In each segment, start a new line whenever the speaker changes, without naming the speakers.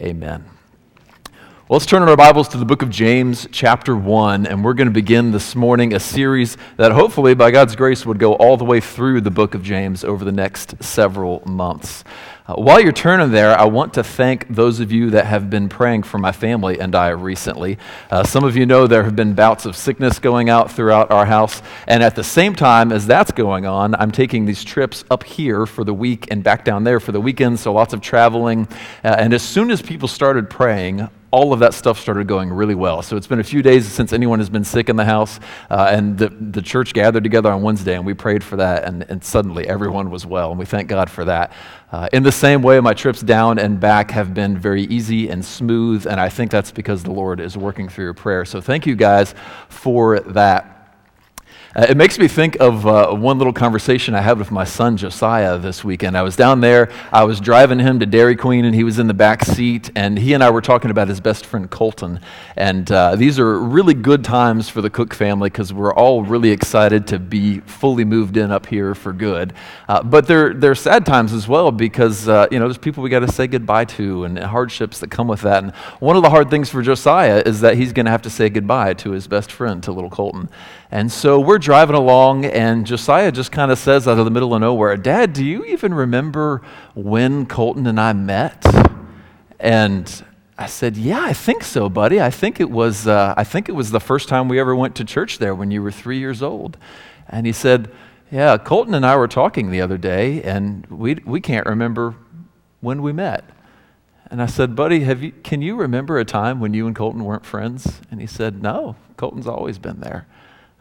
Amen. Well, let's turn our Bibles to the book of James, chapter 1, and we're going to begin this morning a series that hopefully, by God's grace, would go all the way through the book of James over the next several months. Uh, while you're turning there, I want to thank those of you that have been praying for my family and I recently. Uh, some of you know there have been bouts of sickness going out throughout our house, and at the same time as that's going on, I'm taking these trips up here for the week and back down there for the weekend, so lots of traveling. Uh, and as soon as people started praying, all of that stuff started going really well. So it's been a few days since anyone has been sick in the house, uh, and the, the church gathered together on Wednesday, and we prayed for that, and, and suddenly everyone was well, and we thank God for that. Uh, in the same way, my trips down and back have been very easy and smooth, and I think that's because the Lord is working through your prayer. So thank you guys for that. Uh, it makes me think of uh, one little conversation I had with my son Josiah this weekend. I was down there, I was driving him to Dairy Queen, and he was in the back seat, and he and I were talking about his best friend Colton. And uh, these are really good times for the Cook family because we're all really excited to be fully moved in up here for good. Uh, but they're, they're sad times as well because, uh, you know, there's people we got to say goodbye to and hardships that come with that. And one of the hard things for Josiah is that he's going to have to say goodbye to his best friend, to little Colton. And so we're driving along, and Josiah just kind of says out of the middle of nowhere, Dad, do you even remember when Colton and I met? And I said, Yeah, I think so, buddy. I think it was, uh, I think it was the first time we ever went to church there when you were three years old. And he said, Yeah, Colton and I were talking the other day, and we, we can't remember when we met. And I said, Buddy, have you, can you remember a time when you and Colton weren't friends? And he said, No, Colton's always been there.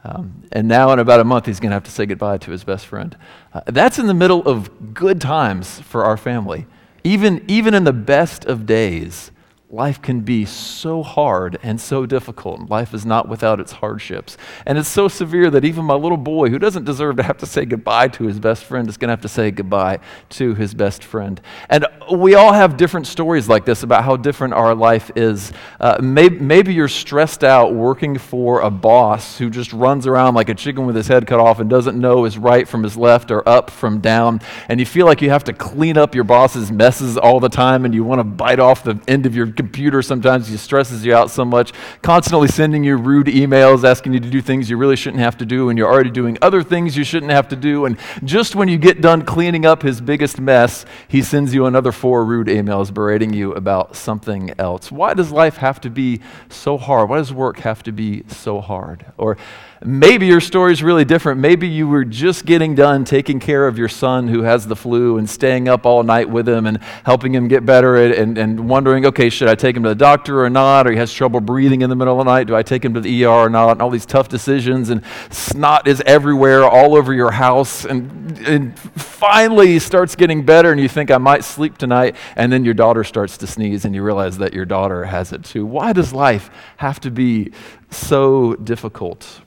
Um, and now, in about a month, he's going to have to say goodbye to his best friend. Uh, that's in the middle of good times for our family. Even, even in the best of days, life can be so hard and so difficult. Life is not without its hardships. And it's so severe that even my little boy, who doesn't deserve to have to say goodbye to his best friend, is going to have to say goodbye to his best friend. And we all have different stories like this about how different our life is. Uh, maybe, maybe you're stressed out working for a boss who just runs around like a chicken with his head cut off and doesn't know his right from his left or up from down. And you feel like you have to clean up your boss's messes all the time and you want to bite off the end of your computer sometimes. It stresses you out so much. Constantly sending you rude emails asking you to do things you really shouldn't have to do, and you're already doing other things you shouldn't have to do. And just when you get done cleaning up his biggest mess, he sends you another four rude emails berating you about something else. Why does life have to be so hard? Why does work have to be so hard? Or Maybe your story is really different. Maybe you were just getting done taking care of your son who has the flu and staying up all night with him and helping him get better and, and wondering, okay, should I take him to the doctor or not? Or he has trouble breathing in the middle of the night. Do I take him to the ER or not? And all these tough decisions and snot is everywhere, all over your house. And, and finally starts getting better and you think, I might sleep tonight. And then your daughter starts to sneeze and you realize that your daughter has it too. Why does life have to be so difficult?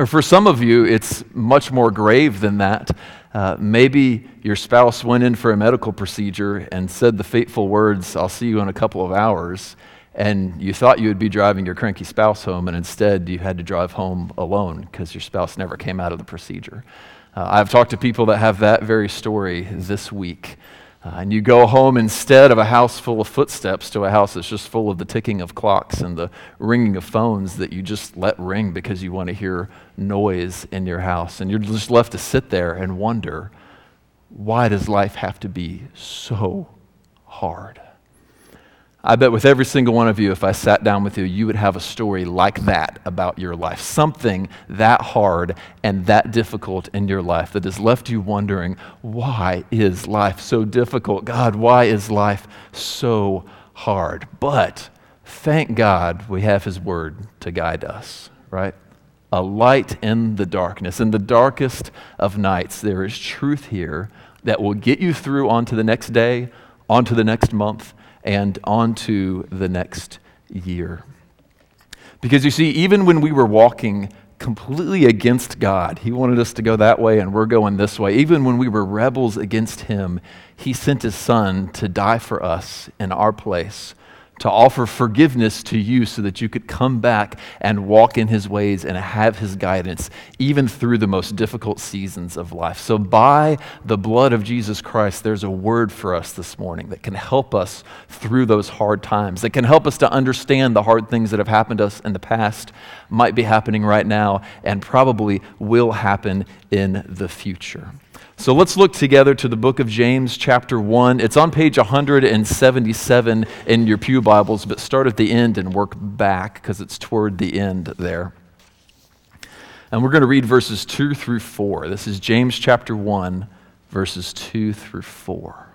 Or for some of you, it's much more grave than that. Uh, maybe your spouse went in for a medical procedure and said the fateful words, I'll see you in a couple of hours. And you thought you would be driving your cranky spouse home, and instead you had to drive home alone because your spouse never came out of the procedure. Uh, I've talked to people that have that very story this week. Uh, and you go home instead of a house full of footsteps to a house that's just full of the ticking of clocks and the ringing of phones that you just let ring because you want to hear noise in your house. And you're just left to sit there and wonder why does life have to be so hard? I bet with every single one of you, if I sat down with you, you would have a story like that about your life. Something that hard and that difficult in your life that has left you wondering, why is life so difficult? God, why is life so hard? But thank God we have His Word to guide us, right? A light in the darkness. In the darkest of nights, there is truth here that will get you through onto the next day, onto the next month and on to the next year. Because you see, even when we were walking completely against God, He wanted us to go that way and we're going this way. Even when we were rebels against Him, He sent His Son to die for us in our place to offer forgiveness to you so that you could come back and walk in his ways and have his guidance, even through the most difficult seasons of life. So, by the blood of Jesus Christ, there's a word for us this morning that can help us through those hard times, that can help us to understand the hard things that have happened to us in the past, might be happening right now, and probably will happen in the future. So let's look together to the book of James, chapter 1. It's on page 177 in your Pew Bibles, but start at the end and work back because it's toward the end there. And we're going to read verses 2 through 4. This is James chapter 1, verses 2 through 4.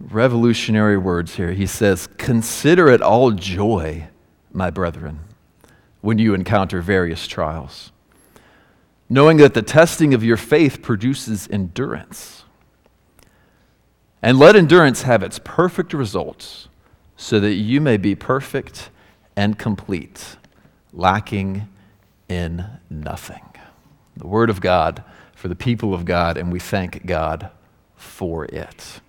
Revolutionary words here. He says, Consider it all joy, my brethren when you encounter various trials, knowing that the testing of your faith produces endurance. And let endurance have its perfect results, so that you may be perfect and complete, lacking in nothing. The Word of God for the people of God, and we thank God for it.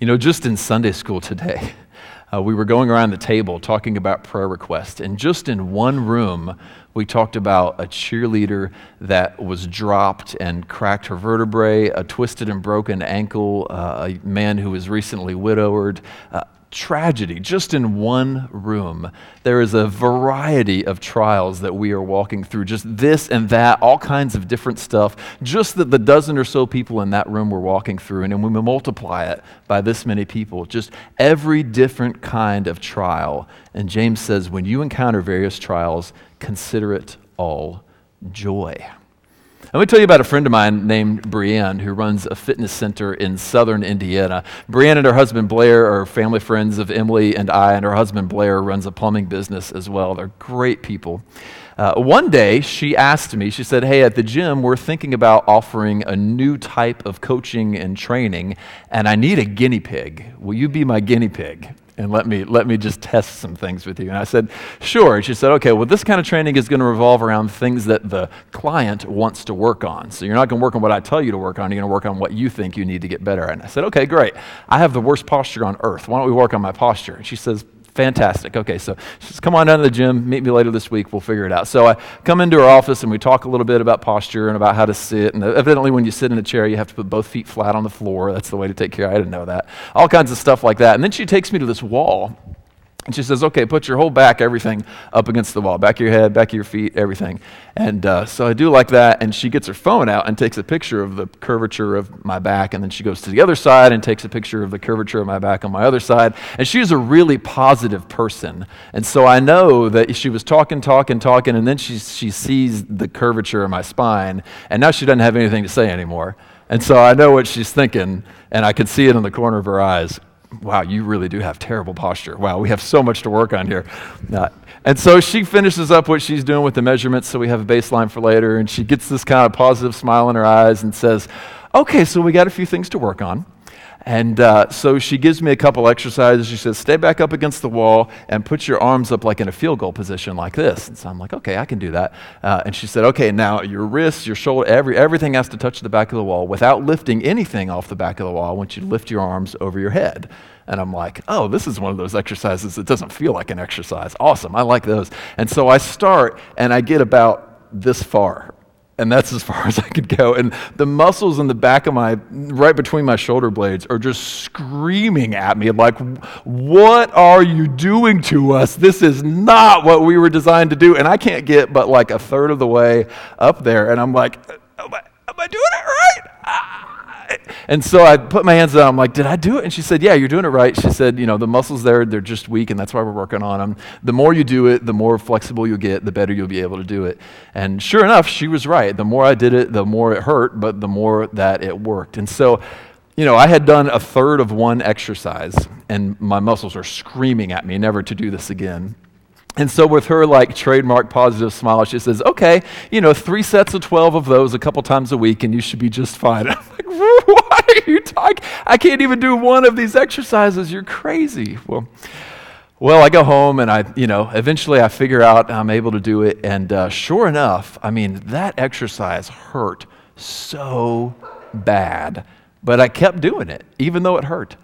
You know, just in Sunday school today, uh, we were going around the table talking about prayer requests. And just in one room, we talked about a cheerleader that was dropped and cracked her vertebrae, a twisted and broken ankle, uh, a man who was recently widowed, uh, tragedy just in one room. There is a variety of trials that we are walking through, just this and that, all kinds of different stuff, just that the dozen or so people in that room were walking through. And when we multiply it by this many people, just every different kind of trial. And James says, when you encounter various trials, consider it all joy. Let me tell you about a friend of mine named Brienne who runs a fitness center in southern Indiana. Brienne and her husband Blair are family friends of Emily and I, and her husband Blair runs a plumbing business as well. They're great people. Uh, one day, she asked me, she said, Hey, at the gym, we're thinking about offering a new type of coaching and training, and I need a guinea pig. Will you be my guinea pig? And let me, let me just test some things with you. And I said, sure. And she said, okay, well, this kind of training is going to revolve around things that the client wants to work on. So you're not going to work on what I tell you to work on, you're going to work on what you think you need to get better at. And I said, okay, great. I have the worst posture on earth. Why don't we work on my posture? And she says, Fantastic. Okay, so just come on down to the gym, meet me later this week, we'll figure it out. So I come into her office and we talk a little bit about posture and about how to sit. And evidently, when you sit in a chair, you have to put both feet flat on the floor. That's the way to take care. I didn't know that. All kinds of stuff like that. And then she takes me to this wall and she says, okay, put your whole back, everything up against the wall. Back of your head, back of your feet, everything. And uh, so I do like that. And she gets her phone out and takes a picture of the curvature of my back. And then she goes to the other side and takes a picture of the curvature of my back on my other side. And she is a really positive person. And so I know that she was talking, talking, talking. And then she, she sees the curvature of my spine. And now she doesn't have anything to say anymore. And so I know what she's thinking. And I can see it in the corner of her eyes wow, you really do have terrible posture. Wow, we have so much to work on here. Uh, and so she finishes up what she's doing with the measurements, so we have a baseline for later, and she gets this kind of positive smile in her eyes and says, okay, so we got a few things to work on. And uh, so she gives me a couple exercises. She says, Stay back up against the wall and put your arms up like in a field goal position, like this. And so I'm like, Okay, I can do that. Uh, and she said, Okay, now your wrists, your shoulder, every, everything has to touch the back of the wall without lifting anything off the back of the wall. I want you to lift your arms over your head. And I'm like, oh, this is one of those exercises that doesn't feel like an exercise. Awesome. I like those. And so I start and I get about this far and that's as far as I could go. And the muscles in the back of my, right between my shoulder blades, are just screaming at me, like, What are you doing to us? This is not what we were designed to do. And I can't get but like a third of the way up there. And I'm like, Am I, am I doing and so I put my hands down. I'm like, did I do it? And she said, yeah, you're doing it right. She said, you know, the muscles there, they're just weak, and that's why we're working on them. The more you do it, the more flexible you'll get, the better you'll be able to do it. And sure enough, she was right. The more I did it, the more it hurt, but the more that it worked. And so, you know, I had done a third of one exercise, and my muscles are screaming at me never to do this again. And so, with her like trademark positive smile, she says, Okay, you know, three sets of 12 of those a couple times a week, and you should be just fine. Why are you talking? I can't even do one of these exercises. You're crazy. Well, well, I go home and I, you know, eventually I figure out I'm able to do it. And uh, sure enough, I mean, that exercise hurt so bad But I kept doing it, even though it hurt.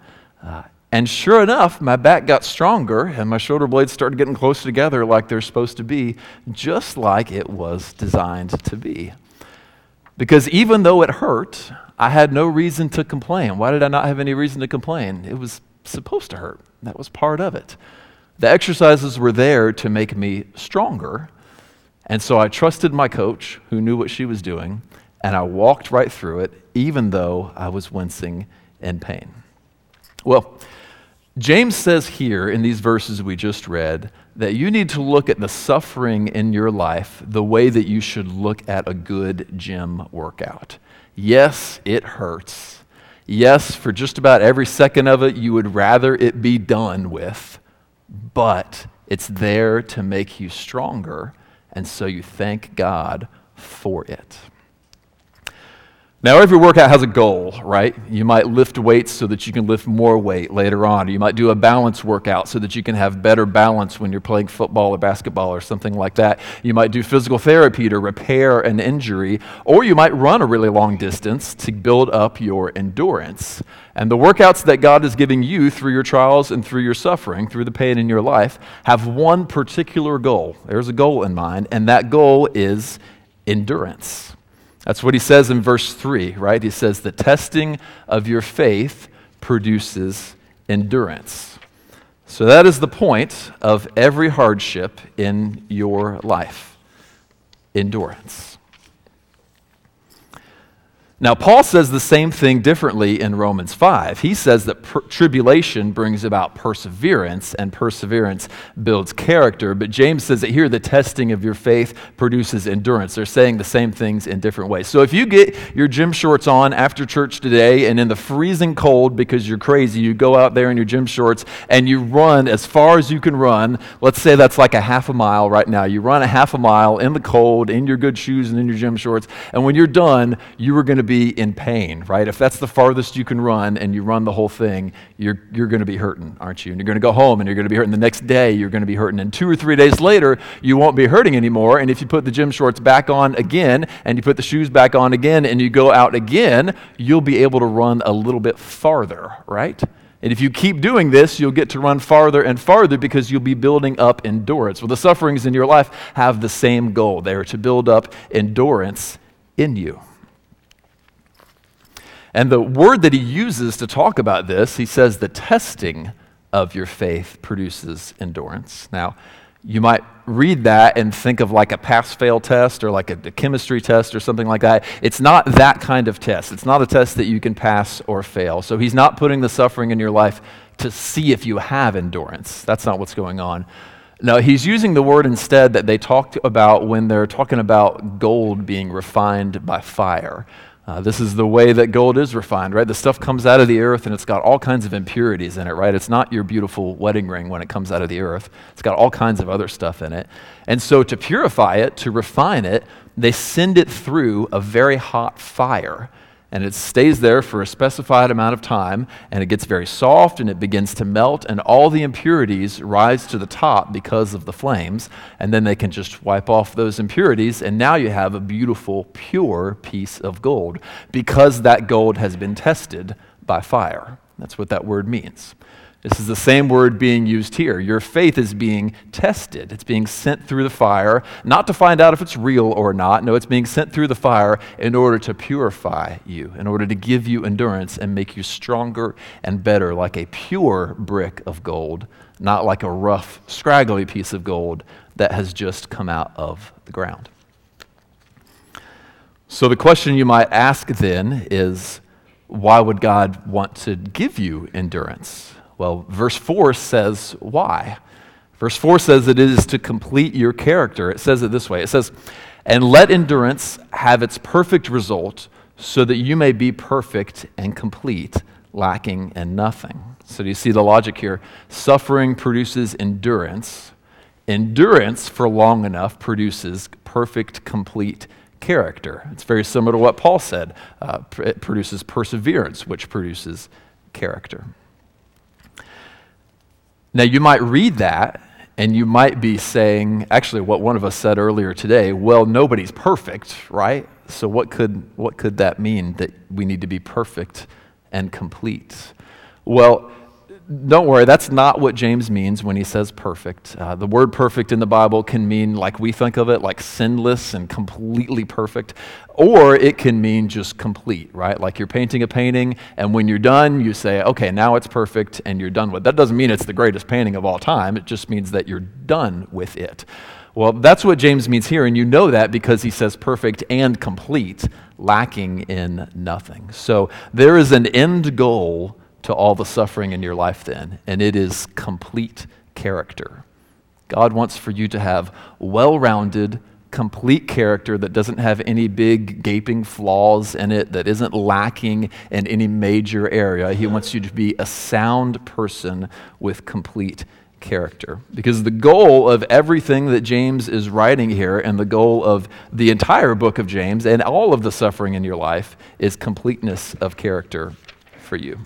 Uh, and sure enough, my back got stronger and my shoulder blades started getting closer together like they're supposed to be, just like it was designed to be. Because even though it hurt, I had no reason to complain. Why did I not have any reason to complain? It was supposed to hurt, that was part of it. The exercises were there to make me stronger. And so I trusted my coach, who knew what she was doing, and I walked right through it, even though I was wincing in pain. Well, James says here in these verses we just read that you need to look at the suffering in your life the way that you should look at a good gym workout. Yes, it hurts. Yes, for just about every second of it, you would rather it be done with, but it's there to make you stronger, and so you thank God for it. Now, every workout has a goal, right? You might lift weights so that you can lift more weight later on. You might do a balance workout so that you can have better balance when you're playing football or basketball or something like that. You might do physical therapy to repair an injury, or you might run a really long distance to build up your endurance. And the workouts that God is giving you through your trials and through your suffering, through the pain in your life, have one particular goal. There's a goal in mind, and that goal is endurance. That's what he says in verse 3, right? He says, The testing of your faith produces endurance. So that is the point of every hardship in your life endurance. Now, Paul says the same thing differently in Romans 5. He says that per- tribulation brings about perseverance, and perseverance builds character. But James says that here the testing of your faith produces endurance. They're saying the same things in different ways. So if you get your gym shorts on after church today, and in the freezing cold because you're crazy, you go out there in your gym shorts and you run as far as you can run. Let's say that's like a half a mile right now. You run a half a mile in the cold, in your good shoes and in your gym shorts. And when you're done, you are going to be in pain, right? If that's the farthest you can run and you run the whole thing, you're, you're going to be hurting, aren't you? And you're going to go home and you're going to be hurting. The next day, you're going to be hurting. And two or three days later, you won't be hurting anymore. And if you put the gym shorts back on again and you put the shoes back on again and you go out again, you'll be able to run a little bit farther, right? And if you keep doing this, you'll get to run farther and farther because you'll be building up endurance. Well, the sufferings in your life have the same goal. They are to build up endurance in you. And the word that he uses to talk about this, he says the testing of your faith produces endurance. Now, you might read that and think of like a pass fail test or like a, a, chemistry test or something like that. It's not that kind of test. It's not a test that you can pass or fail. So he's not putting the suffering in your life to see if you have endurance. That's not what's going on. No, he's using the word instead that they talked about when they're talking about gold being refined by fire. Uh, this is the way that gold is refined, right? The stuff comes out of the earth and it's got all kinds of impurities in it, right? It's not your beautiful wedding ring when it comes out of the earth. It's got all kinds of other stuff in it. And so to purify it, to refine it, they send it through a very hot fire and it stays there for a specified amount of time, and it gets very soft and it begins to melt, and all the impurities rise to the top because of the flames, and then they can just wipe off those impurities, and now you have a beautiful, pure piece of gold because that gold has been tested by fire. That's what that word means. This is the same word being used here. Your faith is being tested. It's being sent through the fire, not to find out if it's real or not. No, it's being sent through the fire in order to purify you, in order to give you endurance and make you stronger and better, like a pure brick of gold, not like a rough, scraggly piece of gold that has just come out of the ground. So, the question you might ask then is why would God want to give you endurance? Well, verse 4 says why. Verse 4 says it is to complete your character. It says it this way it says, And let endurance have its perfect result, so that you may be perfect and complete, lacking in nothing. So, do you see the logic here? Suffering produces endurance. Endurance for long enough produces perfect, complete character. It's very similar to what Paul said. Uh, it produces perseverance, which produces character. Now, you might read that and you might be saying, actually, what one of us said earlier today, well, nobody's perfect, right? So, what could, what could that mean that we need to be perfect and complete. Well, don't worry, that's not what James means when he says perfect. Uh, the word perfect in the Bible can mean, like we think of it, like sinless and completely perfect, or it can mean just complete, right? Like you're painting a painting, and when you're done, you say, okay, now it's perfect, and you're done with it. That doesn't mean it's the greatest painting of all time, it just means that you're done with it. Well, that's what James means here, and you know that because he says perfect and complete, lacking in nothing. So there is an end goal to all the suffering in your life then, and it is complete character. God wants for you to have well rounded, complete character that doesn't have any big gaping flaws in it, that isn't lacking in any major area. He wants you to be a sound person with complete character. Because the goal of everything that James is writing here, and the goal of the entire book of James, and all of the suffering in your life, is completeness of character for you.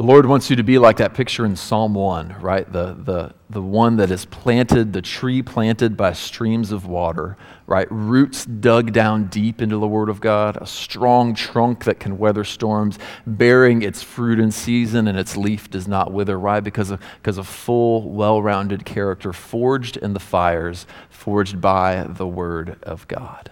The Lord wants you to be like that picture in Psalm 1, right? The, the, the one that is planted, the tree planted by streams of water, right? Roots dug down deep into the Word of God, a strong trunk that can weather storms, bearing its fruit in season, and its leaf does not wither, right? Because of, because of full, well rounded character, forged in the fires, forged by the Word of God.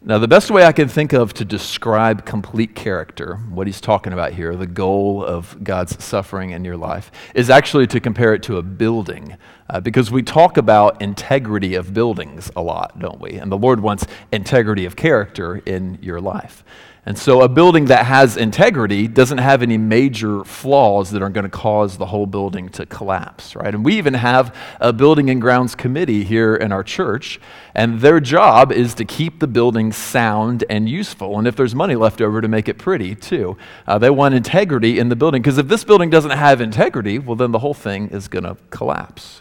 Now, the best way I can think of to describe complete character, what he's talking about here, the goal of God's suffering in your life, is actually to compare it to a building. Uh, because we talk about integrity of buildings a lot, don't we? And the Lord wants integrity of character in your life. And so, a building that has integrity doesn't have any major flaws that are going to cause the whole building to collapse, right? And we even have a building and grounds committee here in our church, and their job is to keep the building sound and useful. And if there's money left over, to make it pretty too. Uh, they want integrity in the building, because if this building doesn't have integrity, well, then the whole thing is going to collapse.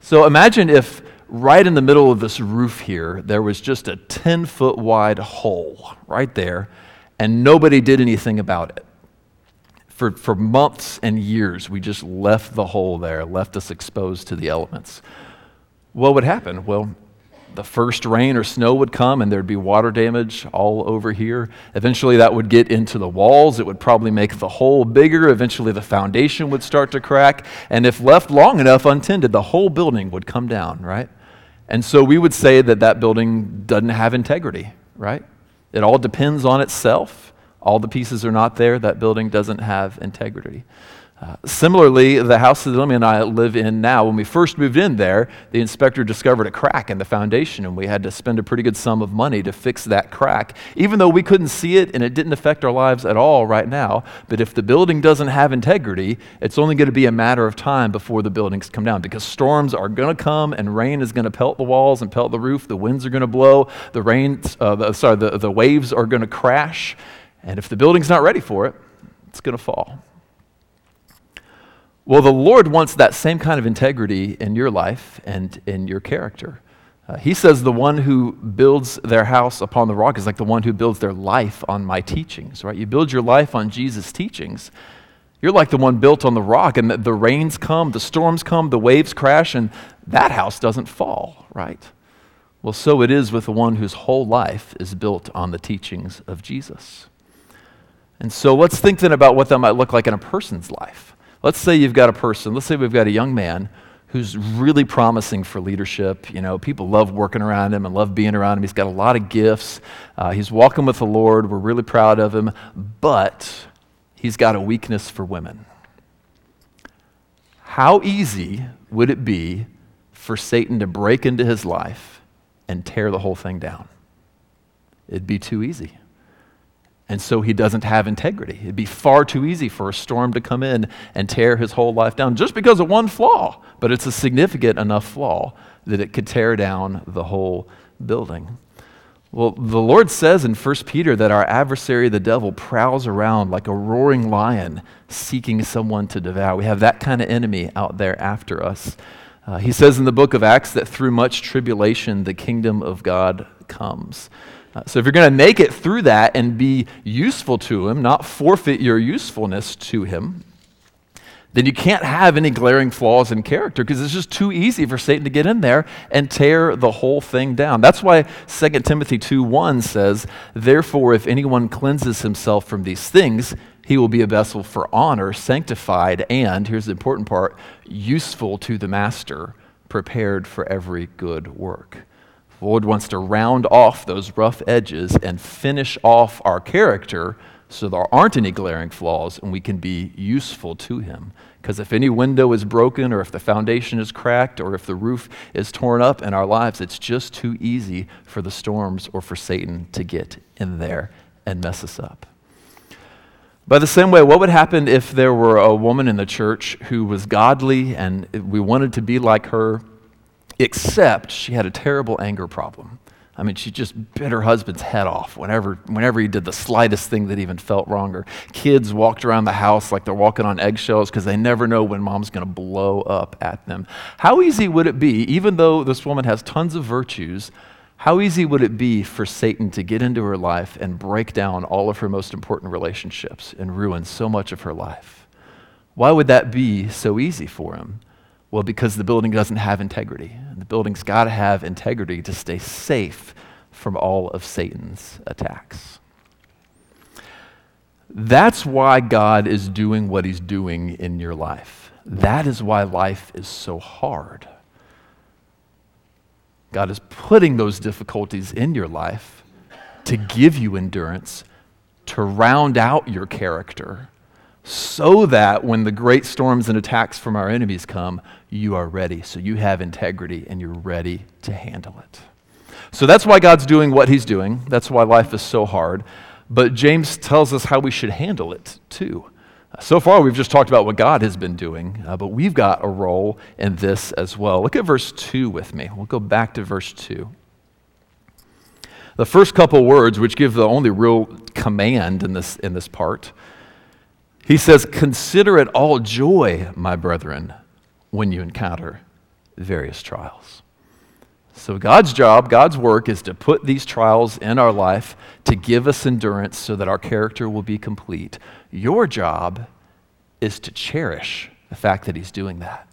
So, imagine if right in the middle of this roof here, there was just a 10 foot wide hole right there and nobody did anything about it. For, for months and years, we just left the hole there, left us exposed to the elements. What would happen? Well, the first rain or snow would come and there'd be water damage all over here. Eventually, that would get into the walls. It would probably make the hole bigger. Eventually, the foundation would start to crack. And if left long enough untended, the whole building would come down, right? And so we would say that that building doesn't have integrity, right? It all depends on itself. All the pieces are not there. That building doesn't have integrity. Similarly, the house that Lily and I live in now, when we first moved in there, the inspector discovered a crack in the foundation, and we had to spend a pretty good sum of money to fix that crack, even though we couldn't see it and it didn't affect our lives at all right now. But if the building doesn't have integrity, it's only going to be a matter of time before the buildings come down because storms are going to come and rain is going to pelt the walls and pelt the roof. The winds are going to blow. The rain, uh, the, sorry, the, the waves are going to crash. And if the building's not ready for it, it's going to fall. Well, the Lord wants that same kind of integrity in your life and in your character. Uh, he says the one who builds their house upon the rock is like the one who builds their life on my teachings, right? You build your life on Jesus' teachings. You're like the one built on the rock, and the, the rains come, the storms come, the waves crash, and that house doesn't fall, right? Well, so it is with the one whose whole life is built on the teachings of Jesus. And so let's think then about what that might look like in a person's life. Let's say you've got a person, let's say we've got a young man who's really promising for leadership. You know, people love working around him and love being around him. He's got a lot of gifts. Uh, he's walking with the Lord. We're really proud of him. But he's got a weakness for women. How easy would it be for Satan to break into his life and tear the whole thing down? It'd be too easy. And so he doesn't have integrity. It'd be far too easy for a storm to come in and tear his whole life down just because of one flaw. But it's a significant enough flaw that it could tear down the whole building. Well, the Lord says in 1 Peter that our adversary, the devil, prowls around like a roaring lion seeking someone to devour. We have that kind of enemy out there after us. Uh, he says in the book of Acts that through much tribulation, the kingdom of God comes. So if you're going to make it through that and be useful to Him, not forfeit your usefulness to Him, then you can't have any glaring flaws in character because it's just too easy for Satan to get in there and tear the whole thing down. That's why 2 Timothy 2:1 says, "Therefore if anyone cleanses himself from these things, he will be a vessel for honor, sanctified, and here's the important part, useful to the master, prepared for every good work." The Lord wants to round off those rough edges and finish off our character so there aren't any glaring flaws and we can be useful to him. Because if any window is broken, or if the foundation is cracked, or if the roof is torn up in our lives, it's just too easy for the storms or for Satan to get in there and mess us up. By the same way, what would happen if there were a woman in the church who was godly and we wanted to be like her, except she had a terrible anger problem? I mean, she just bit her husband's head off whenever, whenever he did the slightest thing that even felt wrong. Her kids walked around the house like they're walking on eggshells because they never know when mom's going to blow up at them. How easy would it be, even though this woman has tons of virtues, how easy would it be for Satan to get into her life and break down all of her most important relationships and ruin so much of her life? Why would that be so easy for him? Well, because the building doesn't have integrity. The building's got to have integrity to stay safe from all of Satan's attacks. That's why God is doing what he's doing in your life. That is why life is so hard. God is putting those difficulties in your life to give you endurance, to round out your character, so that when the great storms and attacks from our enemies come, you are ready. So you have integrity and you're ready to handle it. So that's why God's doing what he's doing. That's why life is so hard. But James tells us how we should handle it too. So far, we've just talked about what God has been doing, uh, but we've got a role in this as well. Look at verse 2 with me. We'll go back to verse 2. The first couple words, which give the only real command in this, in this part, he says, Consider it all joy, my brethren, when you encounter various trials. So, God's job, God's work is to put these trials in our life to give us endurance so that our character will be complete. Your job is to cherish the fact that He's doing that.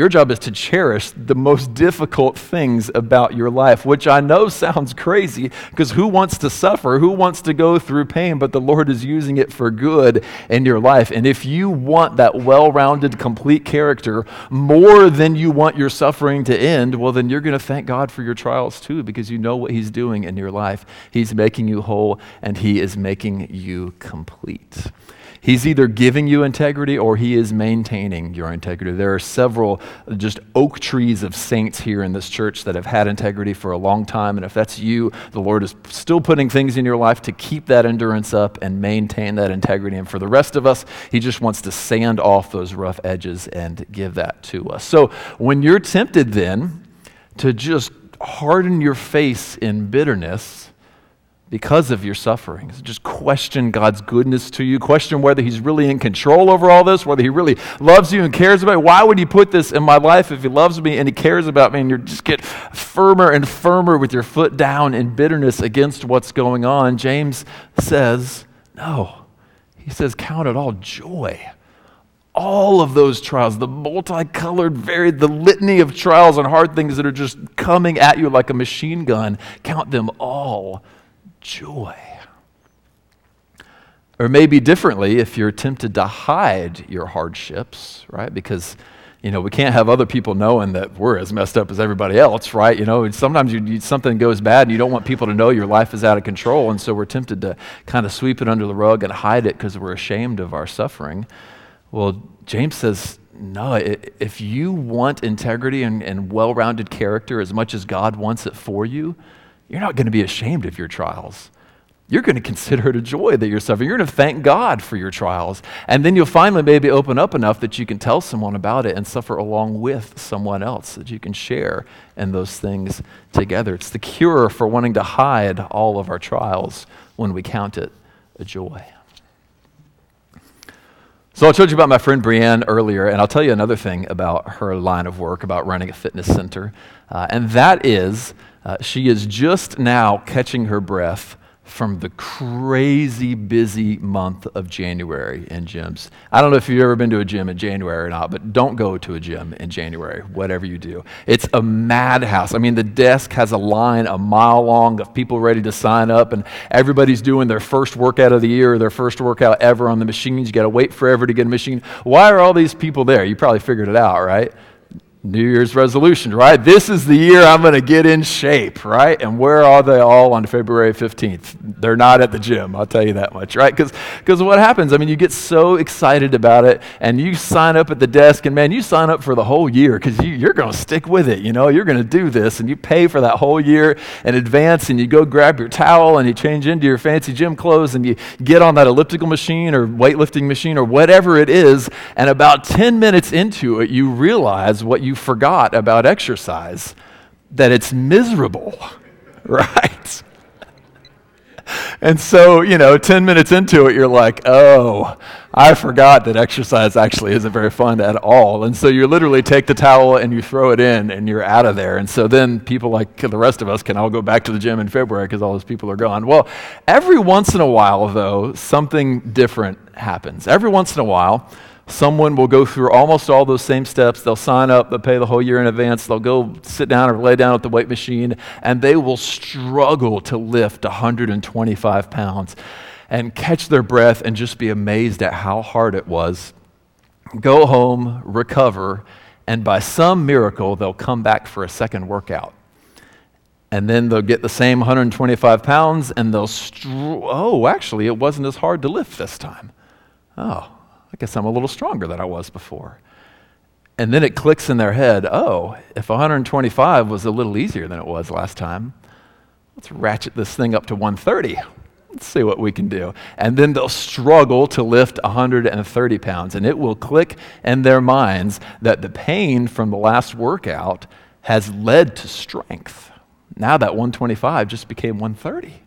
Your job is to cherish the most difficult things about your life, which I know sounds crazy because who wants to suffer? Who wants to go through pain? But the Lord is using it for good in your life. And if you want that well rounded, complete character more than you want your suffering to end, well, then you're going to thank God for your trials too because you know what He's doing in your life. He's making you whole and He is making you complete. He's either giving you integrity or he is maintaining your integrity. There are several uh, just oak trees of saints here in this church that have had integrity for a long time. And if that's you, the Lord is still putting things in your life to keep that endurance up and maintain that integrity. And for the rest of us, he just wants to sand off those rough edges and give that to us. So when you're tempted then to just harden your face in bitterness, because of your sufferings. Just question God's goodness to you. Question whether He's really in control over all this, whether He really loves you and cares about you. Why would He put this in my life if He loves me and He cares about me? And you just get firmer and firmer with your foot down in bitterness against what's going on. James says, No. He says, Count it all joy. All of those trials, the multicolored, varied, the litany of trials and hard things that are just coming at you like a machine gun, count them all joy. Or maybe differently, if you're tempted to hide your hardships, right? Because, you know, we can't have other people knowing that we're as messed up as everybody else, right? You know, sometimes you, you, something goes bad and you don't want people to know your life is out of control. And so we're tempted to kind of sweep it under the rug and hide it because we're ashamed of our suffering. Well, James says, no, if you want integrity and, and well rounded character as much as God wants it for you, you're not going to be ashamed of your trials. You're going to consider it a joy that you're suffering. You're going to thank God for your trials. And then you'll finally maybe open up enough that you can tell someone about it and suffer along with someone else, that you can share in those things together. It's the cure for wanting to hide all of our trials when we count it a joy. So I told you about my friend Brienne earlier, and I'll tell you another thing about her line of work, about running a fitness center. Uh, and that is uh, she is just now catching her breath from the crazy busy month of January in gyms. I don't know if you've ever been to a gym in January or not, but don't go to a gym in January, whatever you do. It's a madhouse. I mean, the desk has a line a mile long of people ready to sign up, and everybody's doing their first workout of the year their first workout ever on the machines. You got to wait forever to get a machine. Why are all these people there? You probably figured it out, right? New Year's resolution, right? This is the year I'm going to get in shape, right? And where are they all on February 15th? They're not at the gym, I'll tell you that much, right? Because what happens, I mean, you get so excited about it and you sign up at the desk, and man, you sign up for the whole year because you, you're going to stick with it, you know? You're going to do this, and you pay for that whole year in advance, and you go grab your towel and you change into your fancy gym clothes, and you get on that elliptical machine or weightlifting machine or whatever it is, and about 10 minutes into it, you realize what you you forgot about exercise, that it's miserable, right? And so, you know, 10 minutes into it, you're like, oh, I forgot that exercise actually isn't very fun at all. And so you literally take the towel and you throw it in and you're out of there. And so then people like the rest of us can all go back to the gym in February because all those people are gone. Well, every once in a while, though, something different happens. Every once in a while, Someone will go through almost all those same steps. They'll sign up, they'll pay the whole year in advance, they'll go sit down or lay down at the weight machine, and they will struggle to lift 125 pounds and catch their breath and just be amazed at how hard it was. Go home, recover, and by some miracle, they'll come back for a second workout. And then they'll get the same 125 pounds and they'll, str- oh, actually, it wasn't as hard to lift this time. Oh, I guess I'm a little stronger than I was before. And then it clicks in their head oh, if 125 was a little easier than it was last time, let's ratchet this thing up to 130. Let's see what we can do. And then they'll struggle to lift 130 pounds. And it will click in their minds that the pain from the last workout has led to strength. Now that 125 just became 130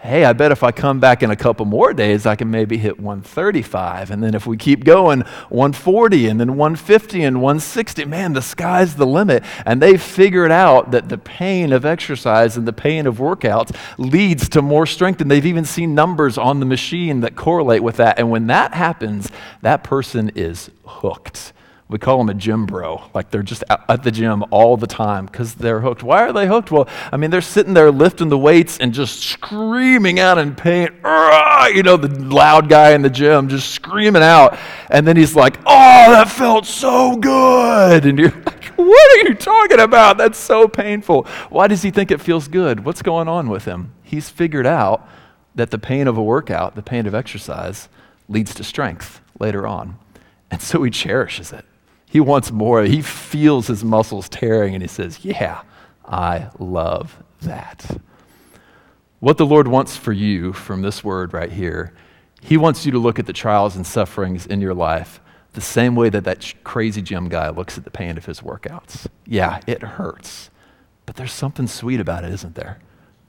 hey, I bet if I come back in a couple more days, I can maybe hit 135. And then if we keep going, 140 and then 150 and 160. Man, the sky's the limit. And they've figured out that the pain of exercise and the pain of workouts leads to more strength. And they've even seen numbers on the machine that correlate with that. And when that happens, that person is hooked. We call them a gym bro. Like they're just at the gym all the time because they're hooked. Why are they hooked? Well, I mean, they're sitting there lifting the weights and just screaming out in pain. You know, the loud guy in the gym just screaming out. And then he's like, oh, that felt so good. And you're like, what are you talking about? That's so painful. Why does he think it feels good? What's going on with him? He's figured out that the pain of a workout, the pain of exercise, leads to strength later on. And so he cherishes it. He wants more. He feels his muscles tearing and he says, Yeah, I love that. What the Lord wants for you from this word right here, He wants you to look at the trials and sufferings in your life the same way that that crazy gym guy looks at the pain of his workouts. Yeah, it hurts, but there's something sweet about it, isn't there?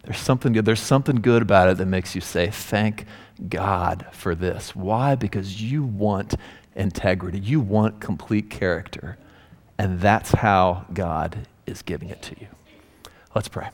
There's something good. There's something good about it that makes you say, Thank God for this. Why? Because you want integrity. You want complete character. And that's how God is giving it to you. Let's pray.